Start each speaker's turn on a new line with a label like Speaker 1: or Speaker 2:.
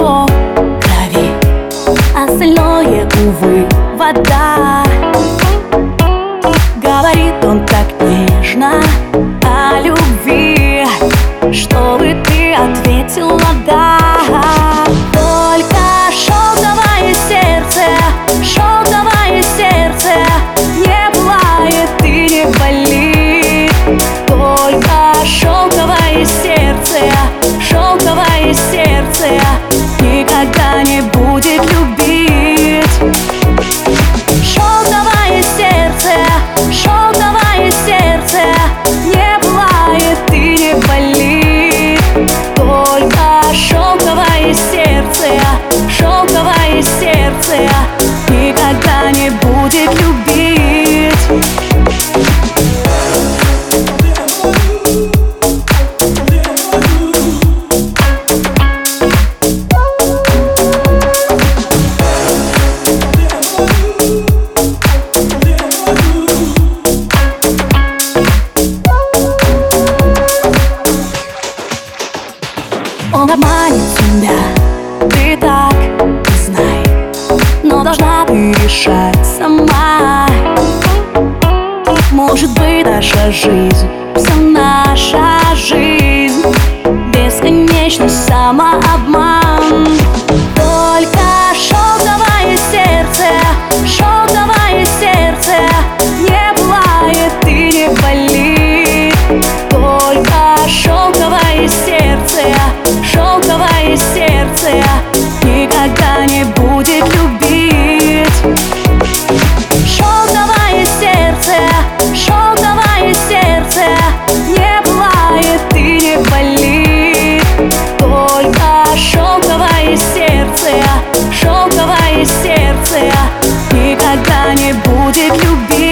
Speaker 1: его крови а Остальное, увы, вода. Говорит он так нежно о любви. Чтобы ты ответила «да» болит. Только шелковое сердце, шелковое сердце. Он обманет тебя. Ты так и знай Но должна ты решать сама. Может быть наша жизнь Вся наша жизнь. Бесконечность будет любить. Шелковое сердце, шелковое сердце Не плает и не болит. Только шелковое сердце, шелковое сердце Никогда не будет любить